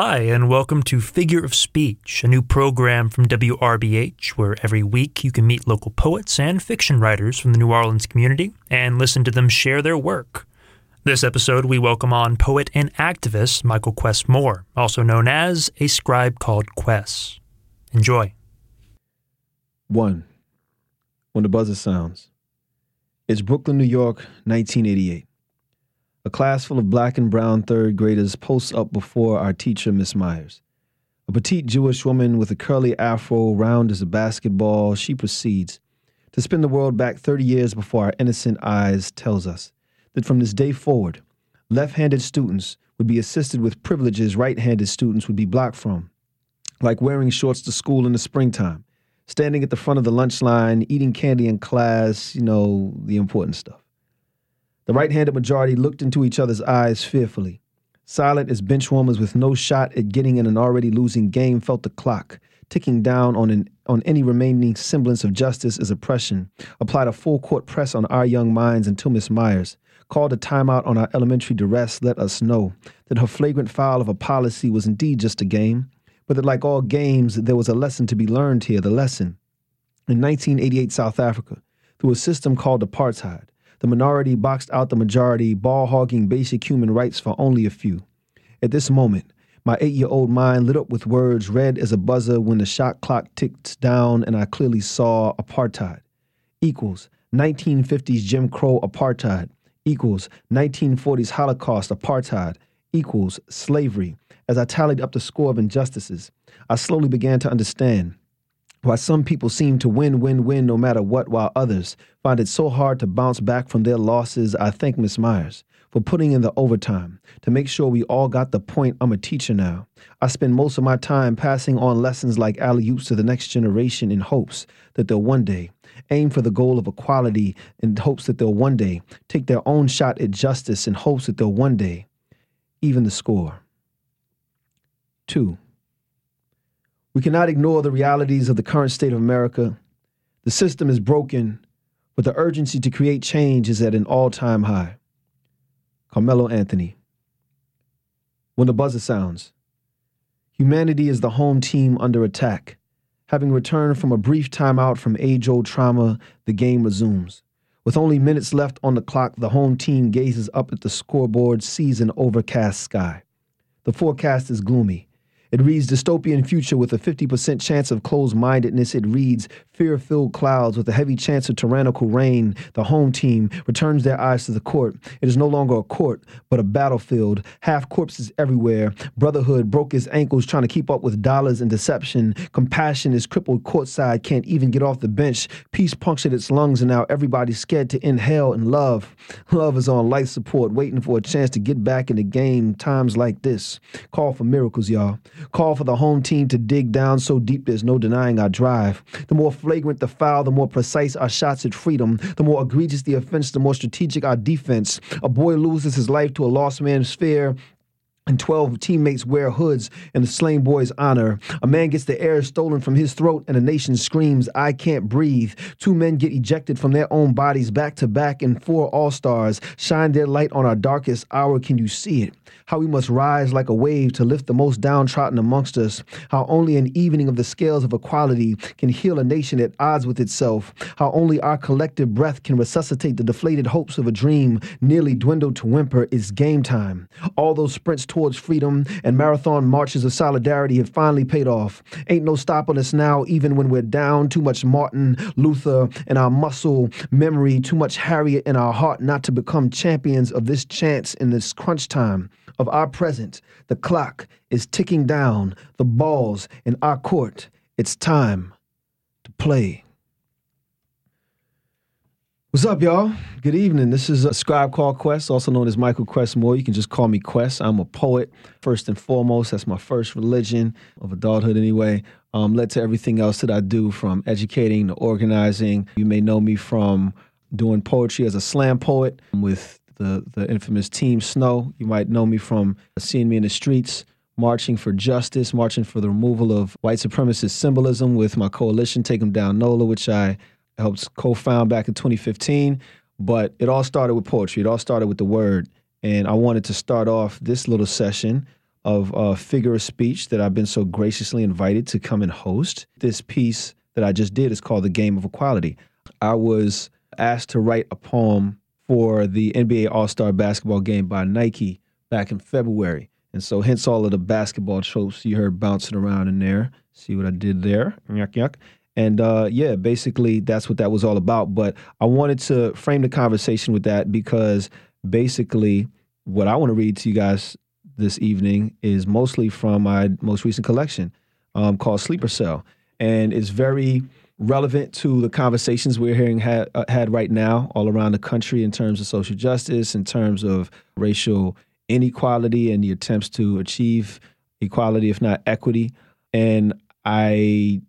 Hi, and welcome to Figure of Speech, a new program from WRBH where every week you can meet local poets and fiction writers from the New Orleans community and listen to them share their work. This episode, we welcome on poet and activist Michael Quest Moore, also known as A Scribe Called Quest. Enjoy. 1. When the buzzer sounds. It's Brooklyn, New York, 1988. A class full of black and brown third graders posts up before our teacher, Miss Myers. A petite Jewish woman with a curly afro round as a basketball, she proceeds to spin the world back 30 years before our innocent eyes tells us that from this day forward, left handed students would be assisted with privileges right handed students would be blocked from, like wearing shorts to school in the springtime, standing at the front of the lunch line, eating candy in class, you know, the important stuff. The right handed majority looked into each other's eyes fearfully. Silent as benchwarmers with no shot at getting in an already losing game felt the clock ticking down on an, on any remaining semblance of justice as oppression, applied a full court press on our young minds until Miss Myers called a timeout on our elementary duress let us know that her flagrant foul of a policy was indeed just a game, but that like all games, there was a lesson to be learned here, the lesson. In 1988 South Africa, through a system called apartheid, the minority boxed out the majority, ball hogging basic human rights for only a few. At this moment, my eight year old mind lit up with words red as a buzzer when the shot clock ticked down and I clearly saw apartheid equals 1950s Jim Crow apartheid equals 1940s Holocaust apartheid equals slavery. As I tallied up the score of injustices, I slowly began to understand why some people seem to win, win, win no matter what, while others find it so hard to bounce back from their losses. I thank Miss Myers for putting in the overtime to make sure we all got the point. I'm a teacher now. I spend most of my time passing on lessons like alley oops to the next generation in hopes that they'll one day aim for the goal of equality, in hopes that they'll one day take their own shot at justice, in hopes that they'll one day even the score. Two. We cannot ignore the realities of the current state of America. The system is broken, but the urgency to create change is at an all time high. Carmelo Anthony. When the buzzer sounds, humanity is the home team under attack. Having returned from a brief timeout from age old trauma, the game resumes. With only minutes left on the clock, the home team gazes up at the scoreboard, sees an overcast sky. The forecast is gloomy. It reads dystopian future with a 50% chance of closed mindedness. It reads fear filled clouds with a heavy chance of tyrannical rain. The home team returns their eyes to the court. It is no longer a court, but a battlefield. Half corpses everywhere. Brotherhood broke his ankles trying to keep up with dollars and deception. Compassion is crippled courtside, can't even get off the bench. Peace punctured its lungs, and now everybody's scared to inhale and love. Love is on life support, waiting for a chance to get back in the game. Times like this call for miracles, y'all. Call for the home team to dig down so deep there's no denying our drive. The more flagrant the foul, the more precise our shots at freedom. The more egregious the offense, the more strategic our defense. A boy loses his life to a lost man's fear and 12 teammates wear hoods in the slain boy's honor. A man gets the air stolen from his throat, and a nation screams, I can't breathe. Two men get ejected from their own bodies back to back, and four all stars shine their light on our darkest hour. Can you see it? How we must rise like a wave to lift the most downtrodden amongst us. How only an evening of the scales of equality can heal a nation at odds with itself. How only our collective breath can resuscitate the deflated hopes of a dream nearly dwindled to whimper. It's game time. All those sprints towards freedom and marathon marches of solidarity have finally paid off. Ain't no stopping us now, even when we're down. Too much Martin Luther in our muscle memory, too much Harriet in our heart not to become champions of this chance in this crunch time of our present. The clock is ticking down, the balls in our court. It's time to play. What's up, y'all? Good evening. This is a scribe called Quest, also known as Michael Quess Moore. You can just call me Quest. I'm a poet, first and foremost. That's my first religion of adulthood, anyway. Um, led to everything else that I do, from educating to organizing. You may know me from doing poetry as a slam poet with the the infamous Team SNO. You might know me from seeing me in the streets marching for justice, marching for the removal of white supremacist symbolism with my coalition, Take 'em Down NOLA, which I helped co-found back in 2015. But it all started with poetry. It all started with the word. And I wanted to start off this little session of uh, figure of speech that I've been so graciously invited to come and host. This piece that I just did is called The Game of Equality. I was asked to write a poem for the NBA All Star basketball game by Nike back in February. And so, hence all of the basketball tropes you heard bouncing around in there. See what I did there? Yuck, yuck. And uh, yeah, basically, that's what that was all about. But I wanted to frame the conversation with that because basically, what I want to read to you guys this evening is mostly from my most recent collection um, called Sleeper Cell. And it's very relevant to the conversations we're hearing had, uh, had right now all around the country in terms of social justice, in terms of racial inequality and the attempts to achieve equality, if not equity. And I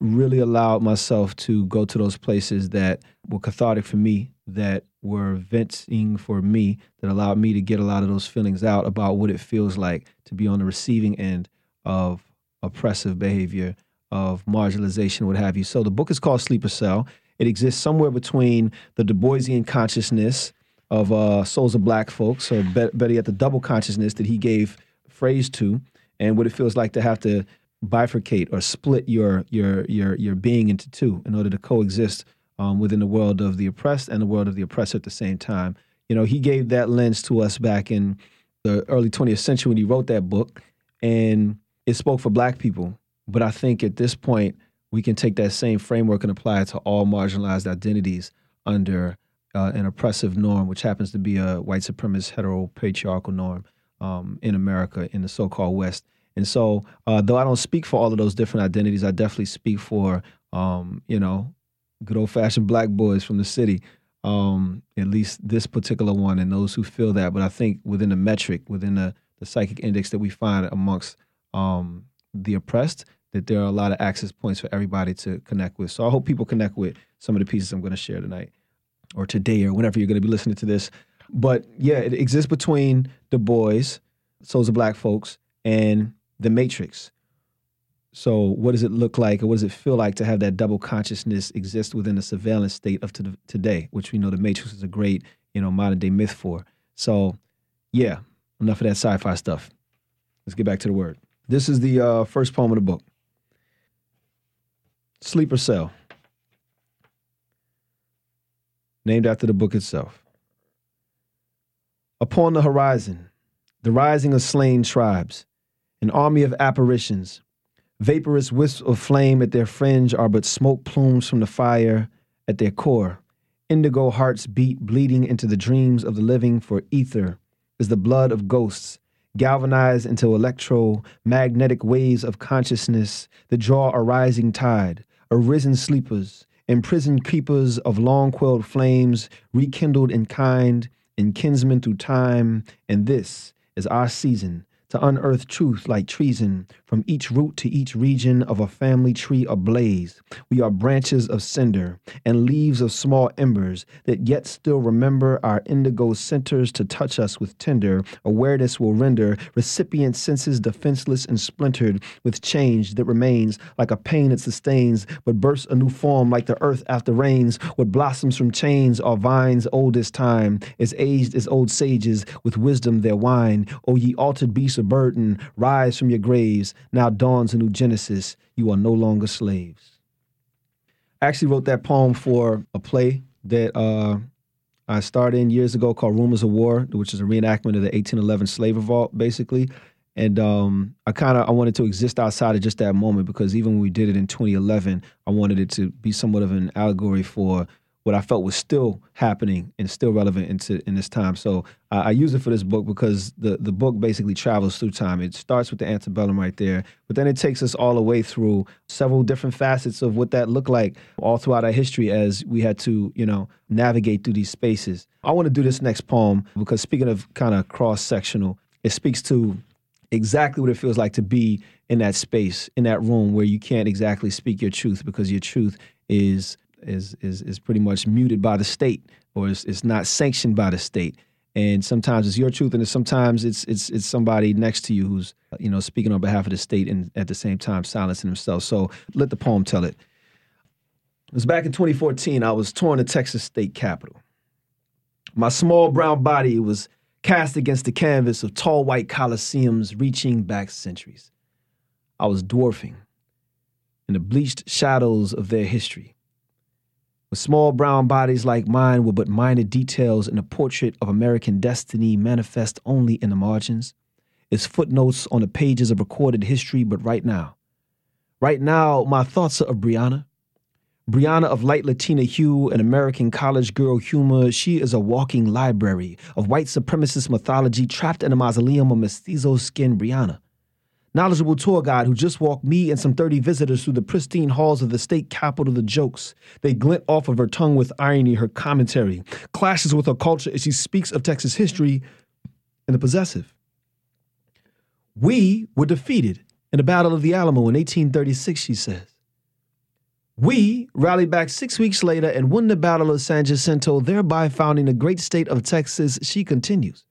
really allowed myself to go to those places that were cathartic for me, that were venting for me, that allowed me to get a lot of those feelings out about what it feels like to be on the receiving end of oppressive behavior, of marginalization, what have you. So the book is called Sleeper Cell. It exists somewhere between the Du Boisian consciousness of uh, souls of black folks, or better yet, the double consciousness that he gave phrase to, and what it feels like to have to bifurcate or split your your your your being into two in order to coexist um, within the world of the oppressed and the world of the oppressor at the same time. You know, he gave that lens to us back in the early 20th century when he wrote that book, and it spoke for black people. But I think at this point, we can take that same framework and apply it to all marginalized identities under uh, an oppressive norm, which happens to be a white supremacist hetero patriarchal norm um, in America, in the so called West. And so, uh, though I don't speak for all of those different identities, I definitely speak for, um, you know, good old fashioned black boys from the city, um, at least this particular one, and those who feel that. But I think within the metric, within the, the psychic index that we find amongst um, the oppressed, that there are a lot of access points for everybody to connect with. So I hope people connect with some of the pieces I'm going to share tonight or today or whenever you're going to be listening to this. But yeah, it exists between Du Bois, souls of black folks, and the matrix. So, what does it look like, or what does it feel like to have that double consciousness exist within the surveillance state of to today, which we know the Matrix is a great, you know, modern day myth for. So, yeah, enough of that sci-fi stuff. Let's get back to the word. This is the uh, first poem of the book. Sleeper Cell, named after the book itself. Upon the horizon, the rising of slain tribes an army of apparitions. Vaporous wisps of flame at their fringe are but smoke plumes from the fire at their core. Indigo hearts beat, bleeding into the dreams of the living, for ether is the blood of ghosts, galvanized into electromagnetic waves of consciousness that draw a rising tide, arisen sleepers, imprisoned keepers of long quelled flames, rekindled in kind, in kinsmen through time, and this is our season to unearth truth like treason from each root to each region of a family tree ablaze. We are branches of cinder and leaves of small embers that yet still remember our indigo centers to touch us with tender. Awareness will render recipient senses defenseless and splintered with change that remains like a pain it sustains, but bursts a new form like the earth after rains. What blossoms from chains are vines old as time, as aged as old sages with wisdom their wine. O ye altered beasts of burden, rise from your graves. Now dawns a new Genesis. You are no longer slaves. I actually wrote that poem for a play that uh, I started in years ago called Rumors of War, which is a reenactment of the 1811 slave revolt, basically. And um, I kind of I wanted to exist outside of just that moment because even when we did it in 2011, I wanted it to be somewhat of an allegory for what I felt was still happening and still relevant into in this time. So uh, I use it for this book because the the book basically travels through time. It starts with the antebellum right there, but then it takes us all the way through several different facets of what that looked like all throughout our history as we had to, you know, navigate through these spaces. I want to do this next poem because speaking of kind of cross sectional, it speaks to exactly what it feels like to be in that space, in that room where you can't exactly speak your truth because your truth is is is is pretty much muted by the state or it's not sanctioned by the state and sometimes it's your truth and sometimes it's it's it's somebody next to you who's you know speaking on behalf of the state and at the same time silencing themselves so let the poem tell it it was back in 2014 i was touring the texas state capitol my small brown body was cast against the canvas of tall white coliseums reaching back centuries. I was dwarfing in the bleached shadows of their history. Small brown bodies like mine were but minor details in a portrait of American destiny manifest only in the margins, its footnotes on the pages of recorded history, but right now. Right now, my thoughts are of Brianna. Brianna of light Latina hue and American college girl humor, she is a walking library of white supremacist mythology trapped in a mausoleum of mestizo skin Brianna knowledgeable tour guide who just walked me and some 30 visitors through the pristine halls of the state capital the jokes. They glint off of her tongue with irony, her commentary clashes with her culture as she speaks of Texas history and the possessive. We were defeated in the Battle of the Alamo in 1836, she says. We rallied back six weeks later and won the Battle of San Jacinto, thereby founding the great state of Texas, she continues.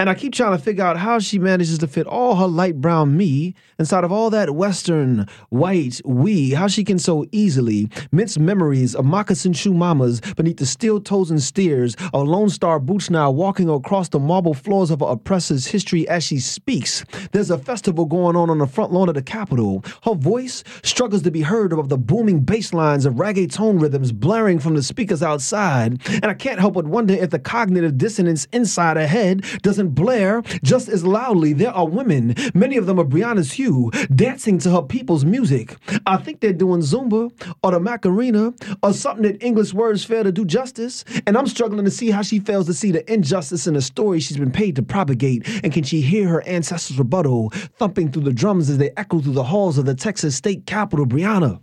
And I keep trying to figure out how she manages to fit all her light brown me inside of all that western white we, how she can so easily mince memories of moccasin shoe mamas beneath the steel toes and steers of Lone Star boots now walking across the marble floors of her oppressor's history as she speaks. There's a festival going on on the front lawn of the Capitol. Her voice struggles to be heard above the booming bass lines of reggaeton rhythms blaring from the speakers outside. And I can't help but wonder if the cognitive dissonance inside her head doesn't blare just as loudly. There are women, many of them are Brianna's hue, dancing to her people's music. I think they're doing Zumba or the Macarena or something that English words fail to do justice. And I'm struggling to see how she fails to see the injustice in the story she's been paid to propagate. And can she hear her ancestors' rebuttal thumping through the drums as they echo through the halls of the Texas state capitol, Brianna?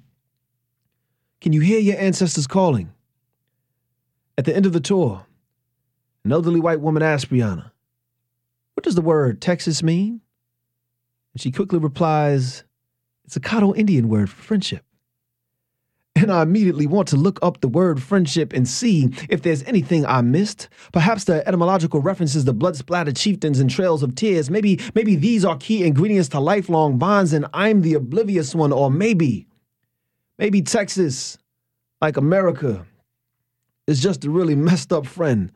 Can you hear your ancestors calling? At the end of the tour, an elderly white woman asked Brianna, what does the word Texas mean? And she quickly replies, It's a Caddo Indian word for friendship. And I immediately want to look up the word friendship and see if there's anything I missed. Perhaps the etymological references to blood splattered chieftains and trails of tears. Maybe, maybe these are key ingredients to lifelong bonds and I'm the oblivious one. Or maybe, maybe Texas, like America, is just a really messed up friend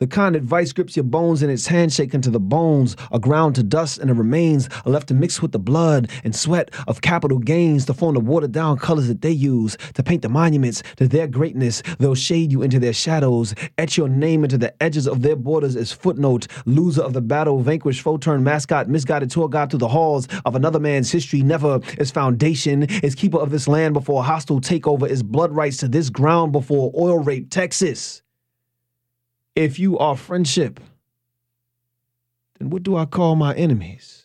the kind that vice grips your bones and its handshake into the bones are ground to dust and the remains are left to mix with the blood and sweat of capital gains to form the watered down colors that they use to paint the monuments to their greatness. They'll shade you into their shadows, etch your name into the edges of their borders as footnote, loser of the battle, vanquished foe turned mascot, misguided tour guide through the halls of another man's history, never as foundation, as keeper of this land before hostile takeover, as blood rights to this ground before oil rape Texas. If you are friendship, then what do I call my enemies?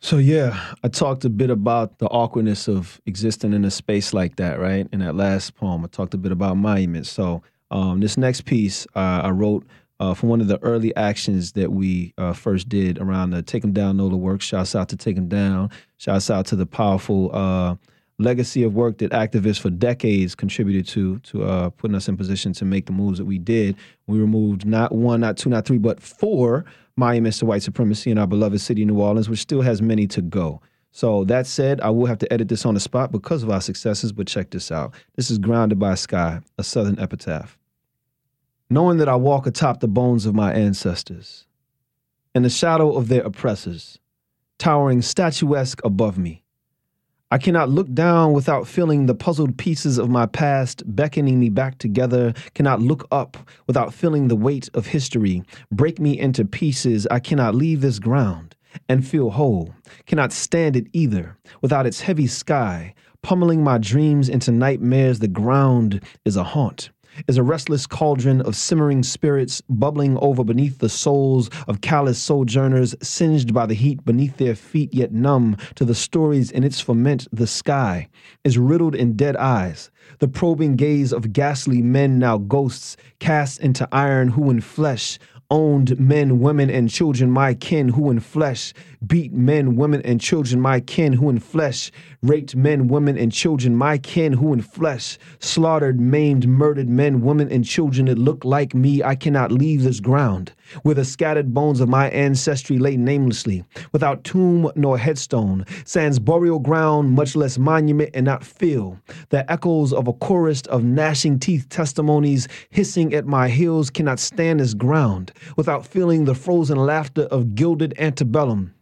So, yeah, I talked a bit about the awkwardness of existing in a space like that, right? In that last poem, I talked a bit about monuments. So, um, this next piece uh, I wrote uh, from one of the early actions that we uh, first did around the Take 'em Down NOLA work. Shouts out to Take 'em Down. Shouts out to the powerful uh, legacy of work that activists for decades contributed to to uh, putting us in position to make the moves that we did. We removed not one, not two, not three, but four monuments to white supremacy in our beloved city, of New Orleans, which still has many to go. So that said, I will have to edit this on the spot because of our successes, but check this out. This is Grounded by Sky, a Southern epitaph. Knowing that I walk atop the bones of my ancestors, in the shadow of their oppressors, towering statuesque above me, I cannot look down without feeling the puzzled pieces of my past beckoning me back together, cannot look up without feeling the weight of history break me into pieces. I cannot leave this ground and feel whole, cannot stand it either without its heavy sky pummeling my dreams into nightmares. The ground is a haunt is a restless cauldron of simmering spirits bubbling over beneath the souls of callous sojourners, singed by the heat beneath their feet, yet numb to the stories in its ferment. The sky is riddled in dead eyes, the probing gaze of ghastly men, now ghosts, cast into iron, who in flesh owned men, women, and children, my kin, who in flesh beat men, women, and children, my kin, who in flesh raped men, women, and children, my kin, who in flesh slaughtered, maimed, murdered men, women, and children that look like me. I cannot leave this ground where the scattered bones of my ancestry lay namelessly, without tomb nor headstone, sans burial ground, much less monument, and not feel the echoes of a chorus of gnashing teeth. Testimonies hissing at my heels cannot stand this ground without feeling the frozen laughter of gilded antebellum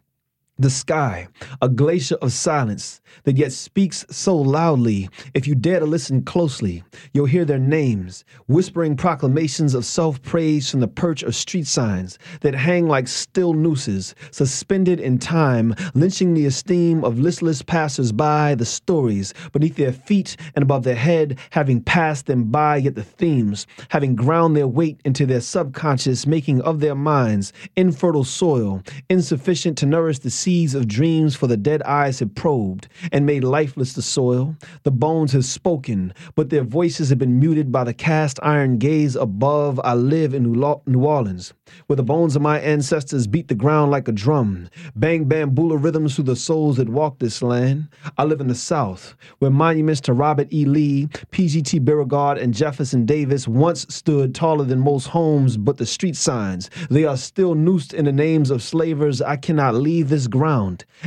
the sky, a glacier of silence that yet speaks so loudly. If you dare to listen closely, you'll hear their names, whispering proclamations of self praise from the perch of street signs that hang like still nooses, suspended in time, lynching the esteem of listless passers by, the stories beneath their feet and above their head, having passed them by, yet the themes, having ground their weight into their subconscious, making of their minds infertile soil, insufficient to nourish the seeds of dreams, for the dead eyes have probed and made lifeless the soil. The bones have spoken, but their voices have been muted by the cast iron gaze above. I live in New Orleans, where the bones of my ancestors beat the ground like a drum, bang bamboula rhythms through the souls that walk this land. I live in the South, where monuments to Robert E. Lee, P.G.T. Beauregard, and Jefferson Davis once stood taller than most homes, but the street signs, they are still noosed in the names of slavers. I cannot leave this ground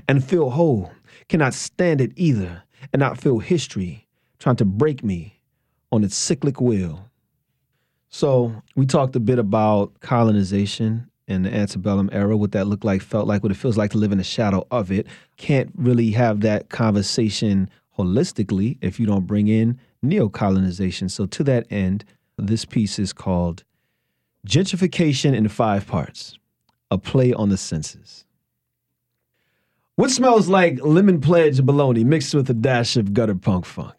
and feel whole cannot stand it either and not feel history trying to break me on its cyclic wheel. So, we talked a bit about colonization in the antebellum era, what that looked like, felt like, what it feels like to live in the shadow of it. Can't really have that conversation holistically if you don't bring in neocolonization. So, to that end, this piece is called Gentrification in Five Parts, a play on the senses. What smells like lemon pledge bologna mixed with a dash of gutter punk funk?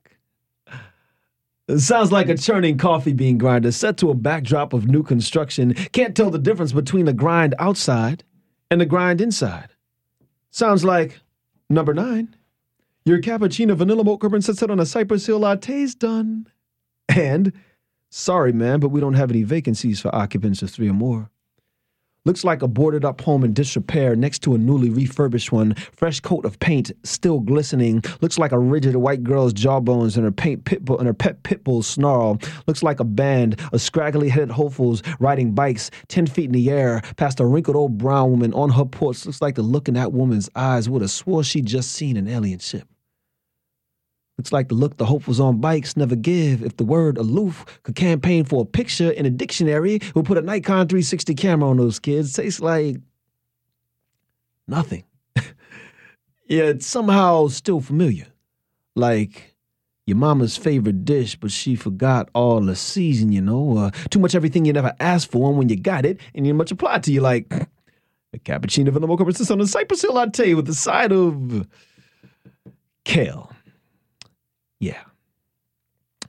It sounds like a churning coffee bean grinder set to a backdrop of new construction. Can't tell the difference between the grind outside and the grind inside. Sounds like number nine. Your cappuccino vanilla mocha princess set on a Cypress Hill latte's done. And sorry, man, but we don't have any vacancies for occupants of three or more. Looks like a boarded up home in disrepair next to a newly refurbished one. Fresh coat of paint, still glistening. Looks like a rigid white girl's jawbones and her paint pit bull and her pet pit bull snarl. Looks like a band of scraggly headed hopefuls riding bikes ten feet in the air past a wrinkled old brown woman on her porch. Looks like the look in that woman's eyes would have swore she'd just seen an alien ship. Looks like the look the hopefuls on bikes never give. If the word aloof could campaign for a picture in a dictionary, we'll put a Nikon 360 camera on those kids. Tastes like nothing. it's somehow still familiar. Like your mama's favorite dish, but she forgot all the season, you know. Uh, too much everything you never asked for, and when you got it, and you much applied to you, like a cappuccino vanilla mocha on a Cypress Hill latte with a side of kale. Yeah.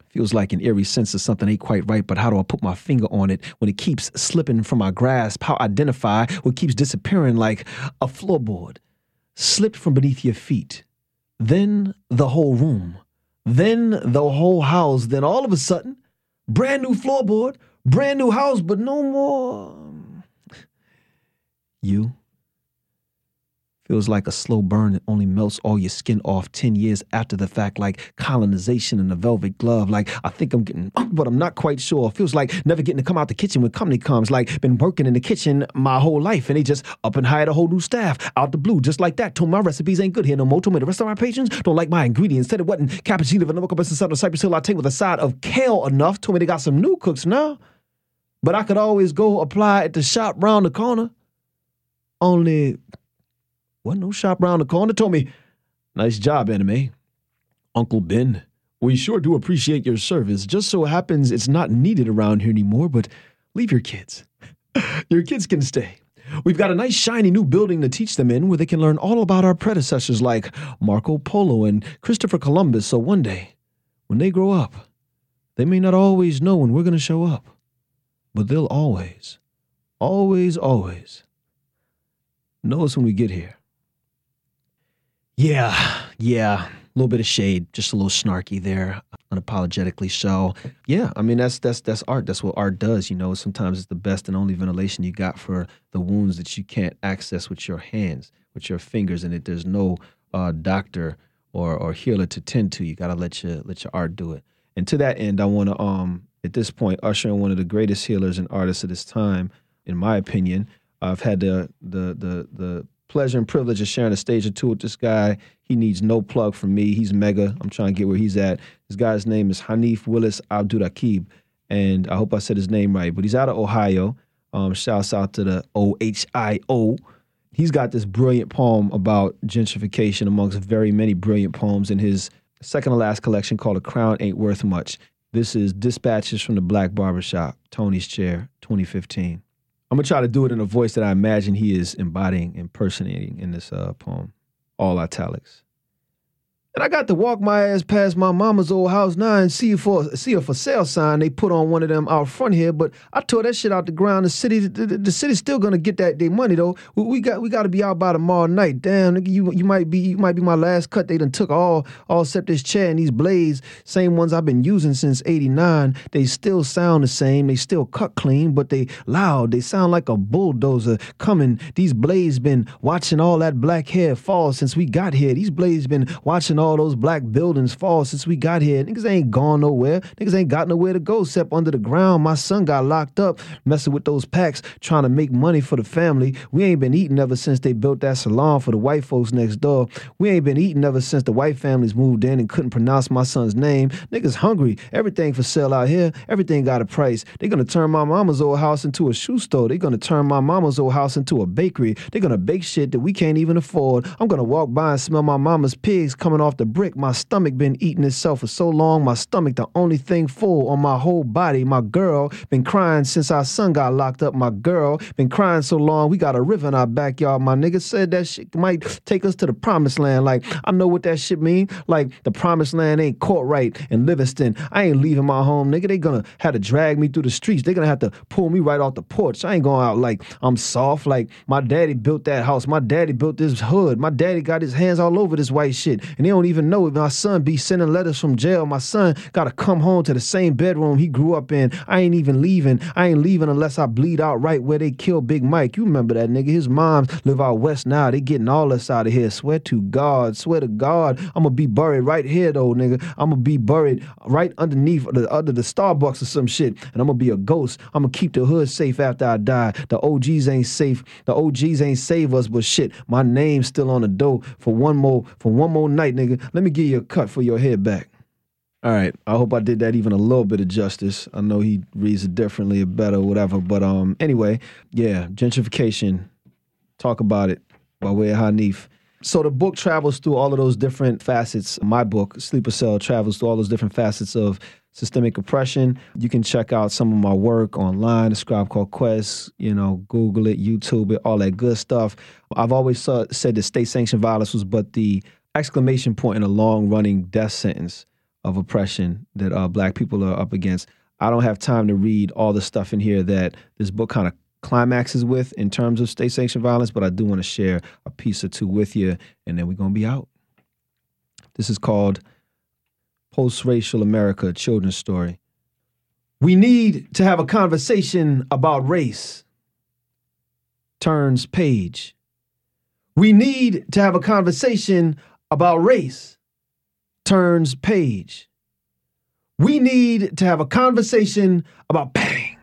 Feels like an eerie sense of something ain't quite right, but how do I put my finger on it when it keeps slipping from my grasp? How identify what keeps disappearing like a floorboard slipped from beneath your feet? Then the whole room, then the whole house, then all of a sudden, brand new floorboard, brand new house, but no more. You Feels like a slow burn that only melts all your skin off 10 years after the fact, like colonization in a velvet glove. Like, I think I'm getting, but I'm not quite sure. Feels like never getting to come out the kitchen when company comes. Like, been working in the kitchen my whole life, and they just up and hired a whole new staff out the blue, just like that. Told my recipes ain't good here no more. Told me the rest of my patrons don't like my ingredients. Said it wasn't cappuccino, vanilla cup, and Cypress Hill latte with a side of kale enough. Told me they got some new cooks now. But I could always go apply at the shop round the corner. Only wasn't no shop round the corner. Told me, nice job, anime. Uncle Ben, we sure do appreciate your service. Just so happens it's not needed around here anymore, but leave your kids. your kids can stay. We've got a nice shiny new building to teach them in where they can learn all about our predecessors like Marco Polo and Christopher Columbus. So one day, when they grow up, they may not always know when we're going to show up, but they'll always, always, always know us when we get here. Yeah, yeah. A little bit of shade, just a little snarky there, unapologetically so. Yeah, I mean that's that's that's art. That's what art does. You know, sometimes it's the best and only ventilation you got for the wounds that you can't access with your hands, with your fingers, and that there's no uh, doctor or or healer to tend to. You got to let your let your art do it. And to that end, I want to um at this point usher in one of the greatest healers and artists of this time, in my opinion. I've had the the the the pleasure and privilege of sharing a stage or two with this guy. He needs no plug from me. He's mega. I'm trying to get where he's at. This guy's name is Hanif Willis Abdurraqib, and I hope I said his name right. But he's out of Ohio. Um, shouts out to the OHIO. He's got this brilliant poem about gentrification amongst very many brilliant poems in his second to last collection called A Crown Ain't Worth Much. This is Dispatches from the Black Barbershop, Tony's Chair, 2015. I'm gonna try to do it in a voice that I imagine he is embodying, impersonating in this uh, poem. All italics. And I got to walk my ass past my mama's old house now and see for see a for sale sign they put on one of them out front here. But I tore that shit out the ground. The city, the, the city's still gonna get that day money though. We, we got we got to be out by tomorrow night. Damn, you you might be you might be my last cut. They done took all all except this chair and these blades, same ones I've been using since '89. They still sound the same. They still cut clean, but they loud. They sound like a bulldozer coming. These blades been watching all that black hair fall since we got here. These blades been watching all all those black buildings fall since we got here. Niggas ain't gone nowhere. Niggas ain't got nowhere to go except under the ground. My son got locked up messing with those packs, trying to make money for the family. We ain't been eating ever since they built that salon for the white folks next door. We ain't been eating ever since the white families moved in and couldn't pronounce my son's name. Niggas hungry. Everything for sale out here. Everything got a price. They gonna turn my mama's old house into a shoe store. They gonna turn my mama's old house into a bakery. They gonna bake shit that we can't even afford. I'm gonna walk by and smell my mama's pigs coming off the brick. My stomach been eating itself for so long. My stomach, the only thing full on my whole body. My girl been crying since our son got locked up. My girl been crying so long. We got a river in our backyard. My nigga said that shit might take us to the promised land. Like I know what that shit mean. Like the promised land ain't right in Livingston. I ain't leaving my home, nigga. They gonna have to drag me through the streets. They gonna have to pull me right off the porch. I ain't going out like I'm soft. Like my daddy built that house. My daddy built this hood. My daddy got his hands all over this white shit, and they don't even know if my son be sending letters from jail. My son got to come home to the same bedroom he grew up in. I ain't even leaving. I ain't leaving unless I bleed out right where they killed Big Mike. You remember that nigga? His moms live out west now. They getting all us out of here. Swear to God, swear to God, I'm gonna be buried right here though, nigga. I'm gonna be buried right underneath the under the Starbucks or some shit, and I'm gonna be a ghost. I'm gonna keep the hood safe after I die. The OGs ain't safe. The OGs ain't save us, but shit, my name's still on the door for one more for one more night, nigga. Let me give you a cut for your head back. All right. I hope I did that even a little bit of justice. I know he reads it differently or better, or whatever. But um, anyway, yeah, gentrification. Talk about it by way of Hanif. So the book travels through all of those different facets. My book, Sleeper Cell, travels through all those different facets of systemic oppression. You can check out some of my work online, a scribe called Quest, you know, Google it, YouTube it, all that good stuff. I've always said that state sanctioned violence was but the exclamation point in a long running death sentence of oppression that uh, black people are up against. I don't have time to read all the stuff in here that this book kind of climaxes with in terms of state sanctioned violence, but I do want to share a piece or two with you, and then we're going to be out. This is called Post Racial America, children's story. We need to have a conversation about race. Turns page. We need to have a conversation about race turns page. We need to have a conversation about bang,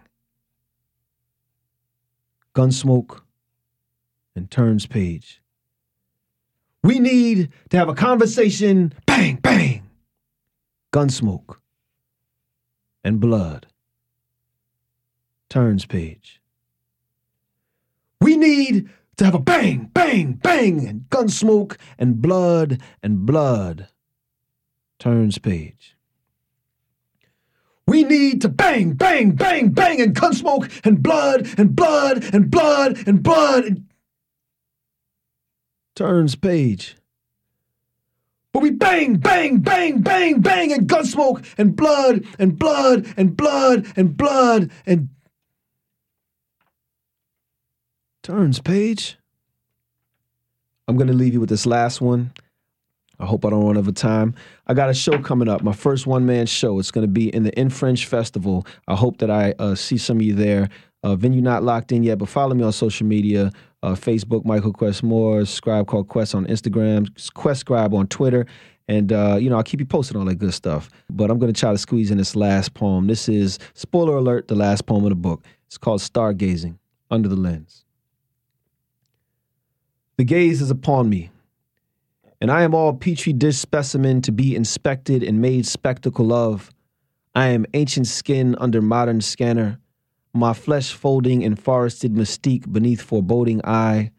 gunsmoke, and turns page. We need to have a conversation bang, bang, gunsmoke, and blood. Turns page. We need to have a bang, bang, bang, and gunsmoke and blood and blood. Turns page. We need to bang, bang, bang, bang, and gunsmoke and blood and blood and blood and blood. And... Turns page. But we bang, bang, bang, bang, bang, and gunsmoke and blood and blood and blood and blood and turns page. I'm going to leave you with this last one. I hope I don't run out of time. I got a show coming up, my first one man show. It's going to be in the In French Festival. I hope that I uh, see some of you there. Uh, venue not locked in yet, but follow me on social media uh, Facebook, Michael Quest Moore, Scribe called Quest on Instagram, Quest Scribe on Twitter. And, uh, you know, I'll keep you posted on all that good stuff. But I'm going to try to squeeze in this last poem. This is, spoiler alert, the last poem of the book. It's called Stargazing Under the Lens. The gaze is upon me, and I am all petri dish specimen to be inspected and made spectacle of. I am ancient skin under modern scanner, my flesh folding in forested mystique beneath foreboding eye,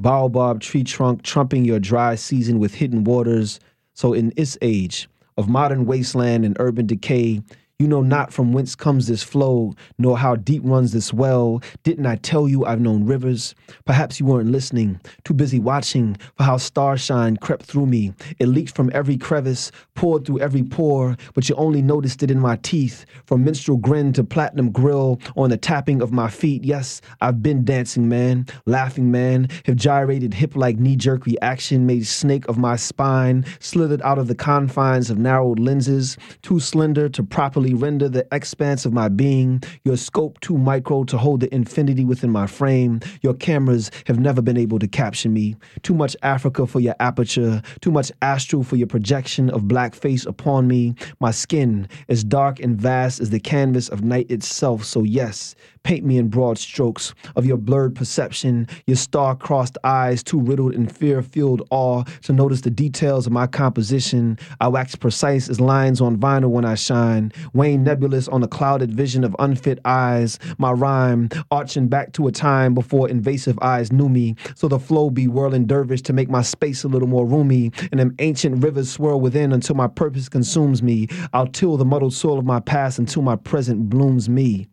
baobab tree trunk trumping your dry season with hidden waters. So in this age of modern wasteland and urban decay, you know not from whence comes this flow, nor how deep runs this well. Didn't I tell you I've known rivers? Perhaps you weren't listening, too busy watching for how starshine crept through me. It leaked from every crevice, poured through every pore, but you only noticed it in my teeth. From minstrel grin to platinum grill on the tapping of my feet. Yes, I've been dancing, man, laughing, man, have gyrated hip like knee jerk reaction, made snake of my spine, slithered out of the confines of narrowed lenses, too slender to properly render the expanse of my being, your scope too micro to hold the infinity within my frame. Your cameras have never been able to capture me. Too much Africa for your aperture, too much astral for your projection of black face upon me. My skin as dark and vast as the canvas of night itself. So, yes, paint me in broad strokes of your blurred perception, your star crossed eyes too riddled in fear filled awe to notice the details of my composition. I wax precise as lines on vinyl when I shine wane nebulous on a clouded vision of unfit eyes, my rhyme arching back to a time before invasive eyes knew me, so the flow be whirling dervish to make my space a little more roomy, and them ancient rivers swirl within until my purpose consumes me. I'll till the muddled soil of my past until my present blooms me.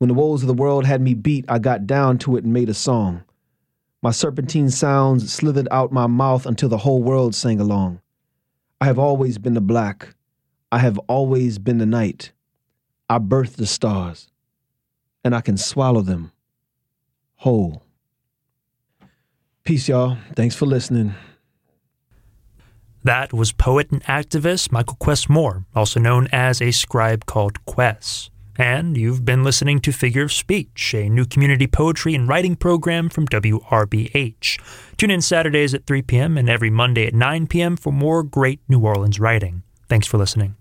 When the woes of the world had me beat, I got down to it and made a song. My serpentine sounds slithered out my mouth until the whole world sang along. I have always been the black, I have always been the night. I birthed the stars, and I can swallow them whole. Peace, y'all. Thanks for listening. That was poet and activist Michael Quest Moore, also known as a scribe called Quest. And you've been listening to Figure of Speech, a new community poetry and writing program from WRBH. Tune in Saturdays at 3 p.m. and every Monday at 9 p.m. for more great New Orleans writing. Thanks for listening.